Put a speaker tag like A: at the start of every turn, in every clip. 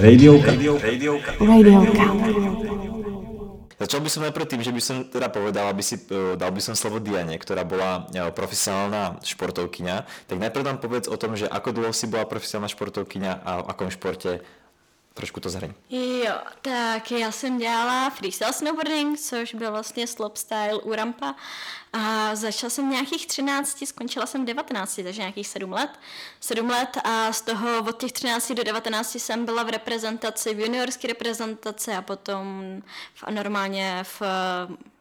A: Radiovka. Radiovka.
B: Radiovka.
C: Začal by som najprv tým, že by som teda povedal, aby si, eh, dal by som slovo Diane, ktorá bola eh, profesionálna športovkyňa. Tak najprv nám povedz o tom, že ako dlho si bola profesionálna športovkyňa a v akom športe trošku to zhrň.
D: Jo, tak já jsem dělala freestyle snowboarding, což byl vlastně slopestyle u rampa a začala jsem nějakých 13, skončila jsem 19, takže nějakých 7 let. 7 let a z toho od těch 13 do 19 jsem byla v reprezentaci, v juniorské reprezentaci a potom v, normálně v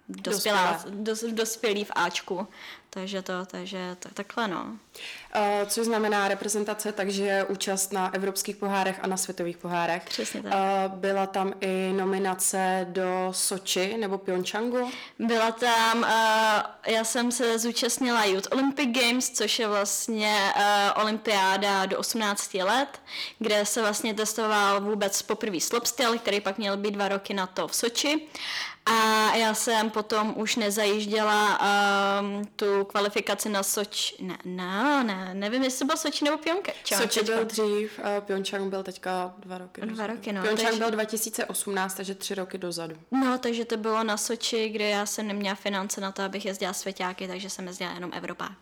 D: dospělá, dos, dospělý v Ačku. Takže to, takže tak, takhle no.
B: Uh, což znamená reprezentace, takže účast na evropských pohárech a na světových pohárech.
D: Přesně tak.
B: Uh, byla tam i nominace do Soči nebo Pyeongchangu?
D: Byla tam, uh, já jsem se zúčastnila Youth Olympic Games, což je vlastně olympiáda do 18 let, kde se vlastně testoval vůbec poprvé slopestyle, který pak měl být dva roky na to v Soči. A já jsem potom už nezajížděla um, tu kvalifikaci na Soč. Ne, ne, ne, nevím, jestli byl Soči nebo Pyeongchang.
B: Soči byl dřív, uh, Pyeongchang byl teďka dva roky.
D: Dva roky, no.
B: Pyeongchang takže... byl 2018, takže tři roky dozadu.
D: No, takže to bylo na Soči, kde já jsem neměla finance na to, abych jezdila svěťáky, takže jsem jezdila jenom Evropák.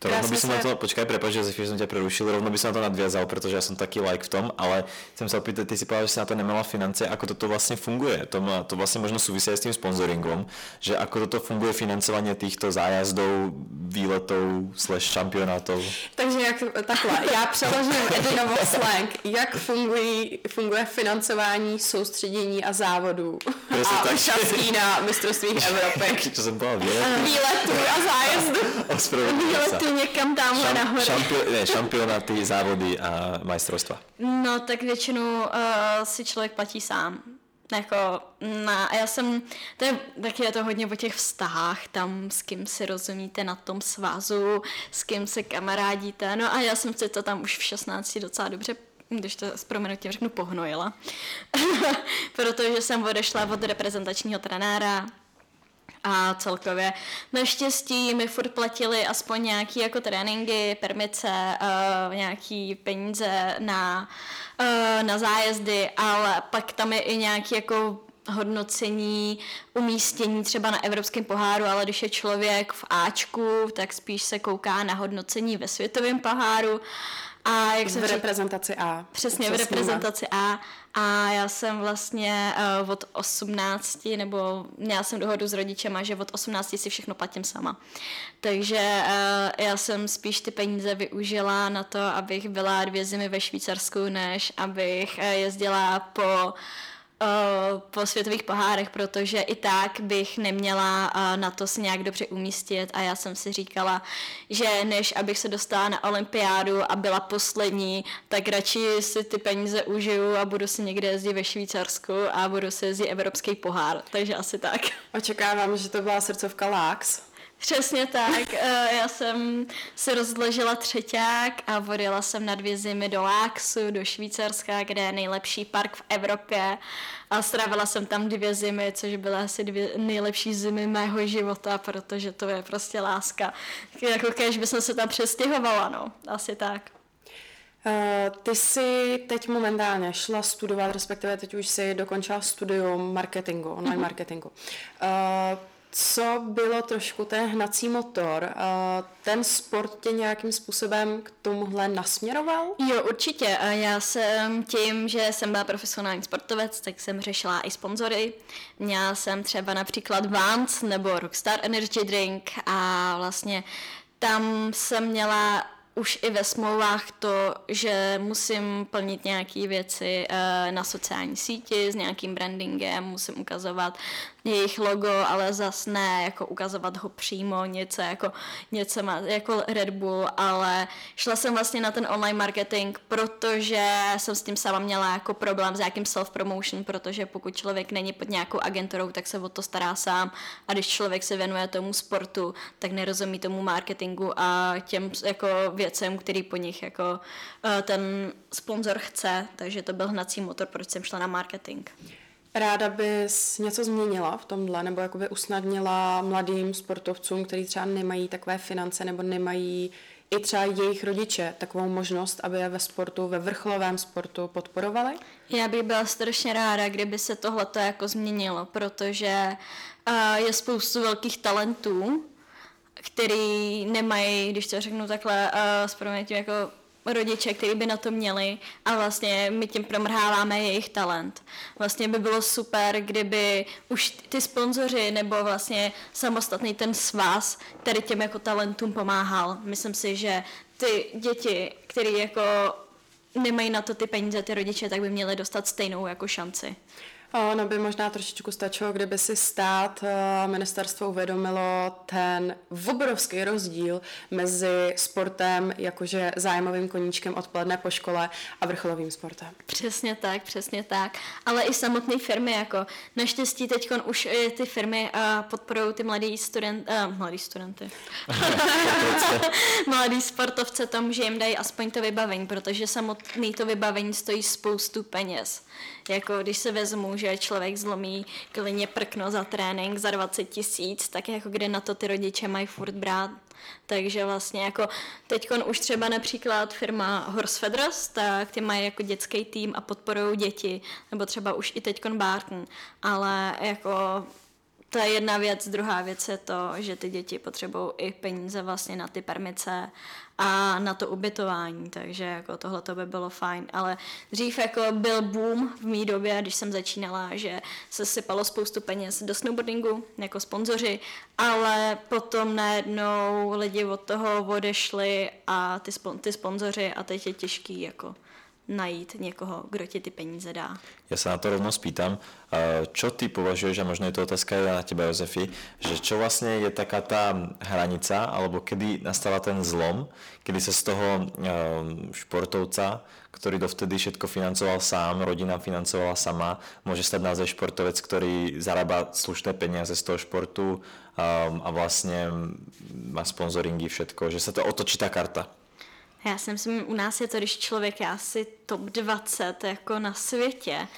C: To rovno by som se... na to, počkaj, prepáč, že že som ťa prerušil, rovno by som na to nadviazal, protože já jsem taky like v tom, ale chcem sa opýtať, ty si povedal, že si na to nemala finance, ako toto vlastně funguje? To, má, to vlastně možno súvisí s tým sponsoringom, že ako toto funguje financovanie týchto zájazdov, výletov, slash šampionátov?
B: Takže jak, takhle, já přeložím Edinovo slang, jak fungují, funguje financování, soustředění a závodů a
C: tak.
B: účastí na mistrovstvích Evropy.
C: Čo som povedal, výletů?
B: Výletů a.
D: Výlety někam tamhle
C: Šam,
D: nahoře.
C: šampio, ne, šampionáty, závody a majstrovstva.
D: No, tak většinou uh, si člověk platí sám. Jako, na, já jsem, to je, taky je to hodně o těch vztahách, tam s kým si rozumíte na tom svazu, s kým se kamarádíte, no a já jsem si to tam už v 16 docela dobře když to s proměnutím řeknu, pohnojila. Protože jsem odešla od reprezentačního trenéra, a celkově naštěstí mi furt platili aspoň nějaký jako tréninky, permice, uh, nějaký peníze na, uh, na zájezdy, ale pak tam je i nějaký jako hodnocení, umístění třeba na evropském poháru, ale když je člověk v Ačku, tak spíš se kouká na hodnocení ve světovém poháru. A jak
B: v reprezentaci A.
D: Přesně, v reprezentaci A. A já jsem vlastně uh, od 18, nebo měla jsem dohodu s rodičema, že od 18 si všechno platím sama. Takže uh, já jsem spíš ty peníze využila na to, abych byla dvě zimy ve Švýcarsku, než abych uh, jezdila po uh, po světových pohárech, protože i tak bych neměla na to si nějak dobře umístit a já jsem si říkala, že než abych se dostala na olympiádu a byla poslední, tak radši si ty peníze užiju a budu si někde jezdit ve Švýcarsku a budu si jezdit evropský pohár, takže asi tak.
B: Očekávám, že to byla srdcovka Lax.
D: Přesně tak. Eh, já jsem si rozložila třeťák a odjela jsem na dvě zimy do Láksu, do Švýcarska, kde je nejlepší park v Evropě. A strávila jsem tam dvě zimy, což byly asi dvě nejlepší zimy mého života, protože to je prostě láska. Jako kež by jsem se tam přestěhovala, no. Asi tak.
B: Uh, ty jsi teď momentálně šla studovat, respektive teď už si dokončila studium marketingu, online mm-hmm. marketingu. Uh, co bylo trošku ten hnací motor? Ten sport tě nějakým způsobem k tomuhle nasměroval?
D: Jo, určitě. Já jsem tím, že jsem byla profesionální sportovec, tak jsem řešila i sponzory. Měla jsem třeba například Vans nebo Rockstar Energy Drink a vlastně tam jsem měla už i ve smlouvách to, že musím plnit nějaké věci uh, na sociální síti s nějakým brandingem, musím ukazovat jejich logo, ale zas ne jako ukazovat ho přímo, něco jako, něco má, jako Red Bull, ale šla jsem vlastně na ten online marketing, protože jsem s tím sama měla jako problém s nějakým self-promotion, protože pokud člověk není pod nějakou agenturou, tak se o to stará sám a když člověk se věnuje tomu sportu, tak nerozumí tomu marketingu a těm jako věcem, který po nich jako uh, ten sponzor chce, takže to byl hnací motor, proč jsem šla na marketing.
B: Ráda bys něco změnila v tomhle, nebo jakoby usnadnila mladým sportovcům, kteří třeba nemají takové finance nebo nemají i třeba jejich rodiče takovou možnost, aby je ve sportu, ve vrcholovém sportu podporovali?
D: Já bych byla strašně ráda, kdyby se tohleto jako změnilo, protože uh, je spoustu velkých talentů, který nemají, když to řeknu takhle, uh, s proměnitím jako rodiče, kteří by na to měli a vlastně my tím promrháváme jejich talent. Vlastně by bylo super, kdyby už ty sponzoři nebo vlastně samostatný ten svaz, který těm jako talentům pomáhal. Myslím si, že ty děti, které jako nemají na to ty peníze, ty rodiče, tak by měli dostat stejnou jako šanci.
B: Ono by možná trošičku stačilo, kdyby si stát eh, ministerstvo uvědomilo ten obrovský rozdíl mezi sportem, jakože zájmovým koníčkem odpoledne po škole a vrcholovým sportem.
D: Přesně tak, přesně tak. Ale i samotné firmy, jako naštěstí teď už ty firmy uh, podporují ty mladý student, uh, mladý studenty, mladý sportovce tomu, že jim dají aspoň to vybavení, protože samotný to vybavení stojí spoustu peněz. Jako když se vezmu, že člověk zlomí klidně prkno za trénink za 20 tisíc, tak jako kde na to ty rodiče mají furt brát. Takže vlastně jako teď už třeba například firma Horse Feathers, tak ty mají jako dětský tým a podporují děti, nebo třeba už i teď Barton, ale jako to je jedna věc. Druhá věc je to, že ty děti potřebují i peníze vlastně na ty permice a na to ubytování, takže jako tohle to by bylo fajn. Ale dřív jako byl boom v mý době, když jsem začínala, že se sypalo spoustu peněz do snowboardingu jako sponzoři, ale potom najednou lidi od toho odešli a ty, spon- ty sponzoři a teď je těžký jako najít někoho, kdo ti ty peníze dá.
C: Ja sa na to rovno spýtam, čo ty považuješ, a možno je to otázka na teba, Jozefi, že čo vlastne je taká tá hranica, alebo kedy nastala ten zlom, kedy sa z toho športovca, ktorý dovtedy všetko financoval sám, rodina financovala sama, môže stať naozaj športovec, ktorý zarába slušné peniaze z toho športu a vlastne má sponzoringy, všetko, že sa to otočí tá karta.
D: Já si myslím, u nás je to, když člověk je asi top 20 jako na světě.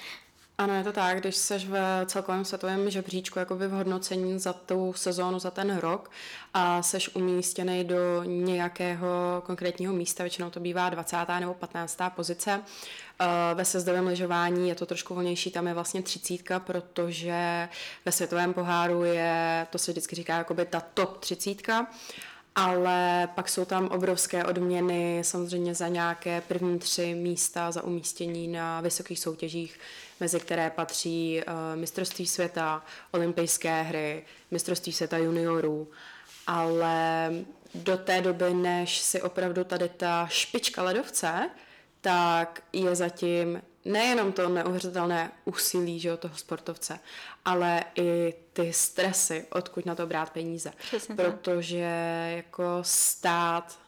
B: Ano, je to tak, když jsi v celkovém světovém žebříčku jakoby v hodnocení za tu sezónu, za ten rok a jsi umístěný do nějakého konkrétního místa, většinou to bývá 20. nebo 15. pozice. Eh, ve sezdovém lyžování je to trošku volnější, tam je vlastně třicítka, protože ve světovém poháru je, to se vždycky říká, jakoby ta top třicítka ale pak jsou tam obrovské odměny samozřejmě za nějaké první tři místa za umístění na vysokých soutěžích, mezi které patří uh, mistrovství světa, olympijské hry, mistrovství světa juniorů, ale do té doby, než si opravdu tady ta špička ledovce, tak je zatím nejenom to neuvěřitelné úsilí že, toho sportovce, ale i ty stresy, odkud na to brát peníze.
D: Přesně
B: Protože jako stát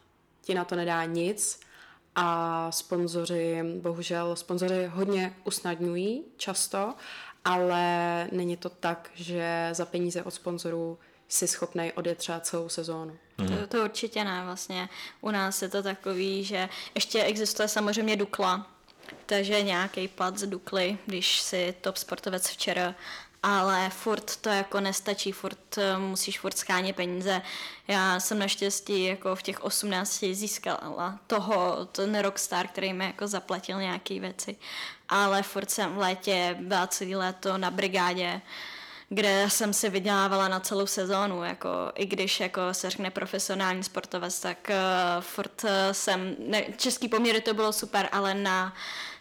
B: ti na to nedá nic a sponzoři, bohužel sponzoři hodně usnadňují často, ale není to tak, že za peníze od sponzorů si schopný odjet třeba celou sezónu.
D: Mm. To, to určitě ne, vlastně. U nás je to takový, že ještě existuje samozřejmě Dukla, takže nějaký plat z Dukly, když si top sportovec včera. Ale furt to jako nestačí, furt eh, musíš furt schánět peníze. Já jsem naštěstí jako v těch 18 získala toho, ten rockstar, který mi jako zaplatil nějaké věci, ale furt jsem v létě byla celý léto na brigádě, kde jsem si vydělávala na celou sezónu, jako i když jako se řekne profesionální sportovec, tak uh, furt uh, jsem, ne, český poměry to bylo super, ale na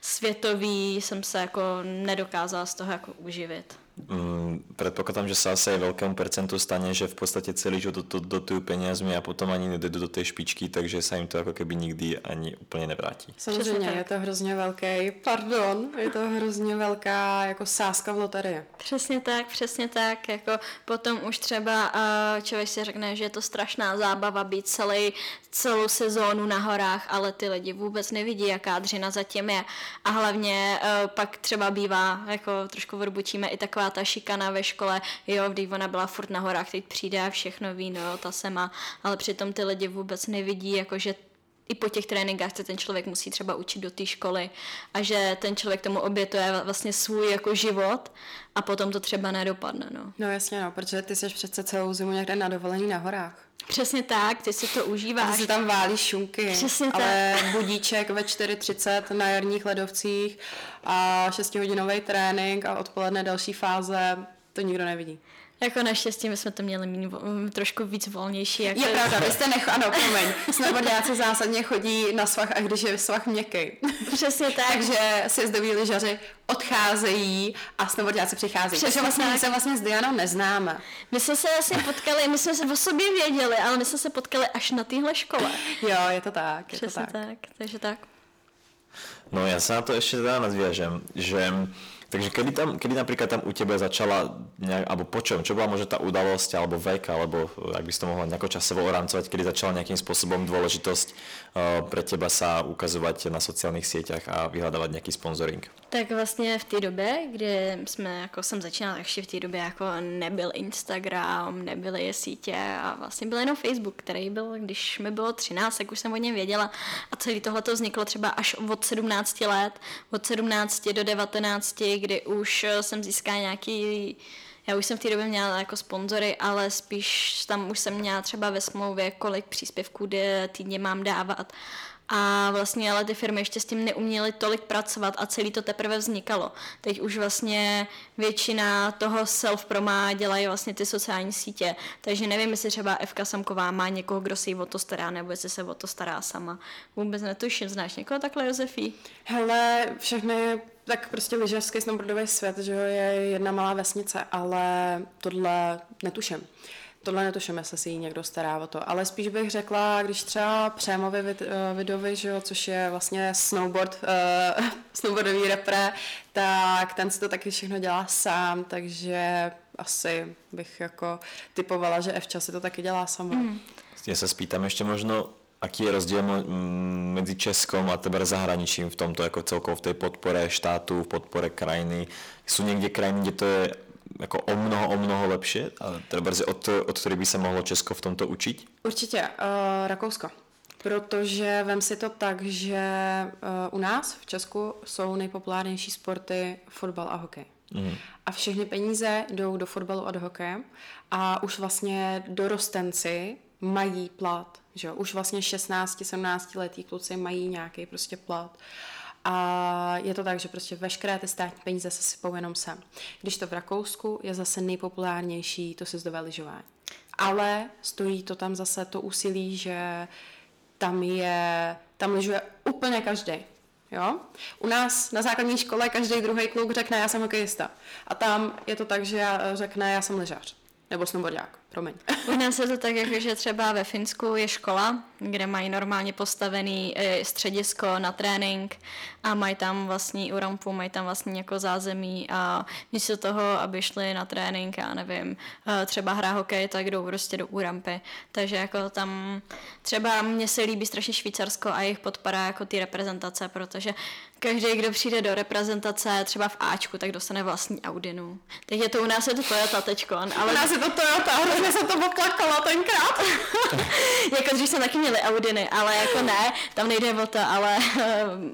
D: světový jsem se jako nedokázala z toho jako uživit.
C: Mm, predpokladám, že sa asi aj veľkému percentu stane, že v podstate celý život dotujú peniazmi a potom ani nedojdu do tej špičky, takže sa im to ako keby nikdy ani úplně nevrátí.
B: Samozřejmě, je to hrozně velký, pardon, je to hrozně velká jako sázka v loterii.
D: Přesně tak, přesně tak, jako potom už třeba uh, člověk si řekne, že je to strašná zábava být celý, celou sezónu na horách, ale ty lidi vůbec nevidí, jaká dřina zatím je a hlavně uh, pak třeba bývá, jako trošku odbočíme i taková ta šikana ve škole, jo, když ona byla furt na horách, teď přijde a všechno ví, no ta se má, ale přitom ty lidi vůbec nevidí, jako že i po těch tréninkách se ten člověk musí třeba učit do té školy a že ten člověk tomu obětuje vlastně svůj jako život a potom to třeba nedopadne, no.
B: No jasně, no, protože ty jsi přece celou zimu někde na dovolení na horách.
D: Přesně tak, ty si to
B: A
D: užíváš.
B: ty si tam válíš šunky,
D: Přesně
B: ale budíček ve 4.30 na jarních ledovcích a 6-hodinový trénink a odpoledne další fáze, to nikdo nevidí.
D: Jako naštěstí my jsme to měli mít trošku víc volnější. Jako
B: Je pravda, vy jste nech, ano, promiň, snowboardáci zásadně chodí na svah, a když je svah měkký.
D: Přesně tak.
B: Takže sjezdoví lyžaři odcházejí a snowboardáci přicházejí.
D: Přesně
B: Takže vlastně my se vlastně s Dianou neznáme.
D: My jsme se asi potkali, my jsme se o sobě věděli, ale my jsme se potkali až na téhle škole.
B: Jo, je to tak, je
D: Přesně
B: to tak.
D: tak. takže tak.
C: No ja sa na to ešte teda nadviažem, že takže kedy, tam, kedy napríklad tam u teba začala nejak, alebo po čom, čo bola možno tá udalosť, alebo vek, alebo eh, ak by si to mohla nejako časovo orancovať, kedy začala nejakým spôsobom dôležitosť uh, pre teba sa ukazovať na sociálnych sieťach a vyhľadávať nejaký sponsoring?
D: Tak vlastně v té době, kdy jsme, jako jsem začínala, takže v té době jako nebyl Instagram, nebyly sítě a vlastně byl jenom Facebook, který byl, když mi bylo 13, tak už jsem o něm věděla a celý tohle to vzniklo třeba až od 17 let, od 17 do 19, kdy už eh, jsem získala nějaký já už jsem v té době měla jako sponzory, ale spíš tam už jsem měla třeba ve smlouvě, kolik příspěvků týdně mám dávat. A vlastně ale ty firmy ještě s tím neuměly tolik pracovat a celý to teprve vznikalo. Teď už vlastně většina toho self-proma dělají vlastně ty sociální sítě, takže nevím, jestli třeba Evka Samková má někoho, kdo si jí o to stará, nebo jestli se o to stará sama. Vůbec netuším, znáš někoho takhle, Josefí?
B: Hele, všechny, tak prostě lyžařský snowboardový svět, že jo, je jedna malá vesnice, ale tohle netuším. Tohle netuším, jestli si jí někdo stará o to, ale spíš bych řekla, když třeba Přémovi vid, eh, Vidovi, že jo, což je vlastně snowboard, uh, snowboardový repre, tak ten si to taky všechno dělá sám, takže asi bych jako typovala, že Evča si to taky dělá sama. Mm.
C: Ja sa spýtam ešte možno, aký je mm, medzi Českom a teda zahraničím v tomto, ako celkovo v tej podpore štátu, v podpore krajiny. Sú niekde krajiny, kde to je jako o mnoho, o mnoho lepšie? A teda od, od ktorých by sa mohlo Česko v tomto učiť?
B: Určitě, uh, Rakousko. Protože vem si to tak, že uh, u nás v Česku jsou nejpopulárnější sporty fotbal a hokej. Mm. A všechny peníze jdou do fotbalu a do hokeje a už vlastně dorostenci mají plat, že jo? Už vlastně 16-17 letý kluci mají nějaký prostě plat. A je to tak, že prostě veškeré ty státní peníze se sypou jenom sem. Když to v Rakousku je zase nejpopulárnější to sjezdové lyžování. Ale stojí to tam zase to úsilí, že tam je, tam lyžuje úplně každý. Jo? U nás na základní škole každý druhý kluk řekne, já jsem hokejista. A tam je to tak, že já řekne, já jsem lyžař. Nebo snowboardák, promiň.
D: U nás je to tak, jako, že třeba ve Finsku je škola, kde mají normálně postavený eh, středisko na trénink a mají tam vlastní u rampu, mají tam vlastní jako zázemí a místo toho, aby šli na trénink, já nevím, eh, třeba hrá hokej, tak jdou prostě do úrampy. Takže jako tam třeba mně se líbí strašně Švýcarsko a jejich podpora jako ty reprezentace, protože každý, kdo přijde do reprezentace třeba v Ačku, tak dostane vlastní Audinu. Je to u nás je to Toyota teďkon, ale
B: U nás je to Toyota, hrozně jsem to poplakala tenkrát.
D: jako dřív jsme taky měli Audiny, ale jako ne, tam nejde o to, ale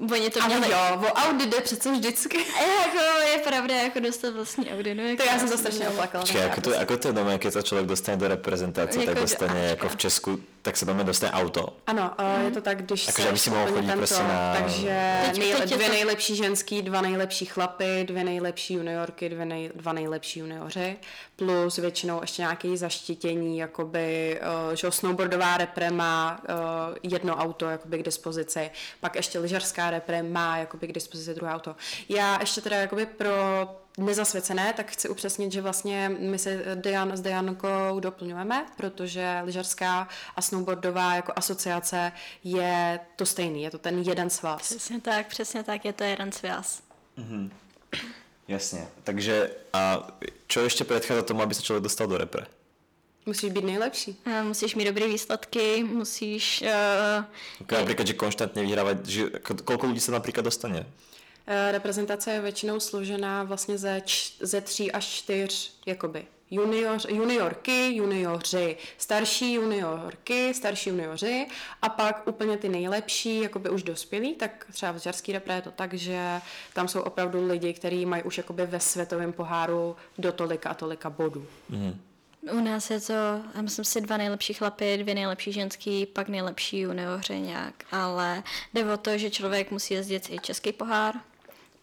D: uh, oni to
B: Ale
D: měli.
B: jo, o Audi jde přece vždycky.
D: Jako je pravda, jako dostat vlastní Audinu. Jako
B: To já jsem to strašně oplakala.
C: Počkej, ako to, ako to je doma, keď sa človek dostane do reprezentácie, tak
D: Jako do
C: dostane
D: Ačka.
C: jako v Česku, tak sa doma dostane auto.
B: Ano, uh, je to tak, když
C: Jakože aby si mohl chodit prostě na-
B: Takže
D: Teď-
B: nejle,
D: teď
B: dvě
D: to-
B: nejlepší ženský, dva nejlepší chlapy, dvě nejlepší juniorky, dvě nej, dva nejlepší junioři, plus většinou ještě nějaké zaštítění, jakoby, uh, že snowboardová repre má uh, jedno auto jakoby k dispozici, pak ještě lyžařská repre má jakoby k dispozici druhé auto. Já ještě teda jakoby pro nezasvěcené, tak chci upřesnit, že vlastně my se Dian, s Diankou doplňujeme, protože lyžařská a snowboardová jako asociace je to stejný, je to ten jeden svaz.
D: Přesně tak, přesně tak, je to jeden svaz.
C: Jasne. Takže a čo ešte predchádza tomu, aby sa človek dostal do repre?
B: Musíš být nejlepší.
D: Eh, Musíš mít dobré výsledky, musíš... Uh,
C: Ako napríklad, že konštantne vyhrávať, že ako- koľko ľudí sa napríklad dostane?
B: Eh, Reprezentace je většinou složená vlastně ze, č- ze tří až čtyř jakoby, junior, juniorky, junioři, starší juniorky, starší junioři a pak úplně ty nejlepší, jakoby už dospělí, tak třeba v žarský repre je to tak, že tam jsou opravdu lidi, kteří mají už jakoby ve světovém poháru do tolika a tolika bodů.
D: U nás je to, já myslím si, dva nejlepší chlapy, dvě nejlepší ženský, pak nejlepší junioři nějak, ale jde o to, že člověk musí jezdit i český pohár,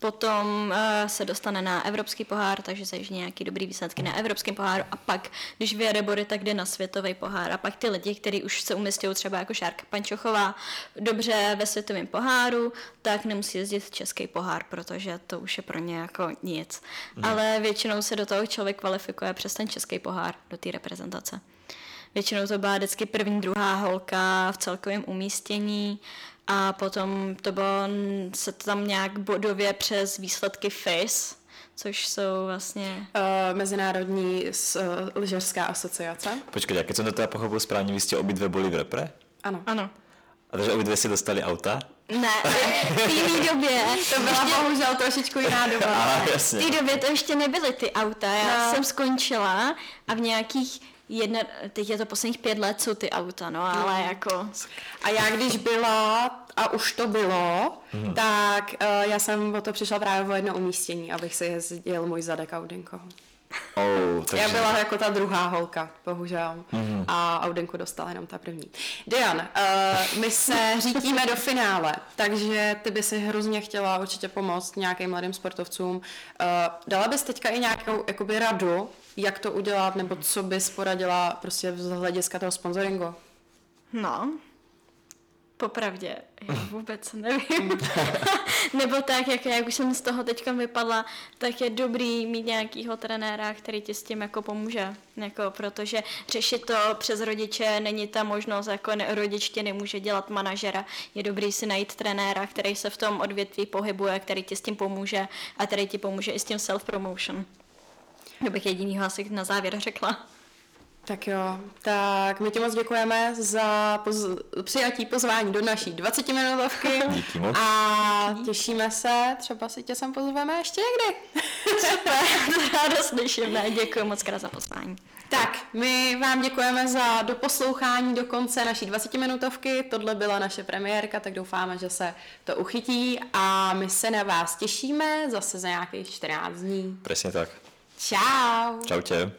D: Potom uh, se dostane na evropský pohár, takže zajíždí nějaký dobrý výsledky na evropském poháru a pak, když vyjede body, tak jde na světový pohár. A pak ty lidi, kteří už se umístějí třeba jako Šárka Pančochová dobře ve světovém poháru, tak nemusí jezdit český pohár, protože to už je pro ně jako nic. Hmm. Ale většinou se do toho člověk kvalifikuje přes ten český pohár do té reprezentace. Většinou to byla vždycky první, druhá holka v celkovém umístění a potom to bylo, se to tam nějak bodově přes výsledky FIS, což jsou vlastně...
B: Uh, Mezinárodní uh, lyžařská asociace.
C: Počkej, jak jsem to teda pochopil správně, vy jste obidve byli v repre?
B: Ano.
D: Ano.
C: A takže obidve si dostali auta?
D: Ne, v jiný době.
B: To byla ještě... bohužel trošičku jiná doba.
C: A,
D: v té době to ještě nebyly ty auta. Já no. jsem skončila a v nějakých jedna, teď je to posledních pět let, jsou ty auta, no, ale no. jako...
B: A já když byla, a už to bylo, mm. tak uh, já jsem o to přišla právě o jedno umístění, abych si jezdil můj zadek Audinko.
C: Oh, takže...
B: Já byla jako ta druhá holka, bohužel. Mm. A Audinku dostala jenom ta první. Dian, uh, my se řítíme do finále, takže ty by si hrozně chtěla určitě pomoct nějakým mladým sportovcům. Uh, dala bys teďka i nějakou jakoby radu, jak to udělat, nebo co bys poradila prostě z hlediska toho sponsoringu?
D: No, Popravdě, já vůbec nevím. Nebo tak, jak, jak už jsem z toho teď vypadla, tak je dobrý mít nějakýho trenéra, který ti s tím jako pomůže. Jako, protože řešit to přes rodiče není ta možnost, jako ne, rodič tě nemůže dělat manažera. Je dobrý si najít trenéra, který se v tom odvětví pohybuje, který ti s tím pomůže a který ti pomůže i s tím self-promotion. To bych jedinýho asi na závěr řekla.
B: Tak jo, tak my ti moc děkujeme za poz- přijatí pozvání do naší 20 minutovky.
C: Díky moc.
B: A těšíme se, třeba si tě sem pozveme ještě někdy.
D: Super, ráda slyšíme, děkuji moc krát za pozvání.
B: Tak, my vám děkujeme za doposlouchání do konce naší 20 minutovky. Tohle byla naše premiérka, tak doufáme, že se to uchytí a my se na vás těšíme zase za nějakých 14 dní.
C: Přesně tak.
B: Čau.
C: Čau tě.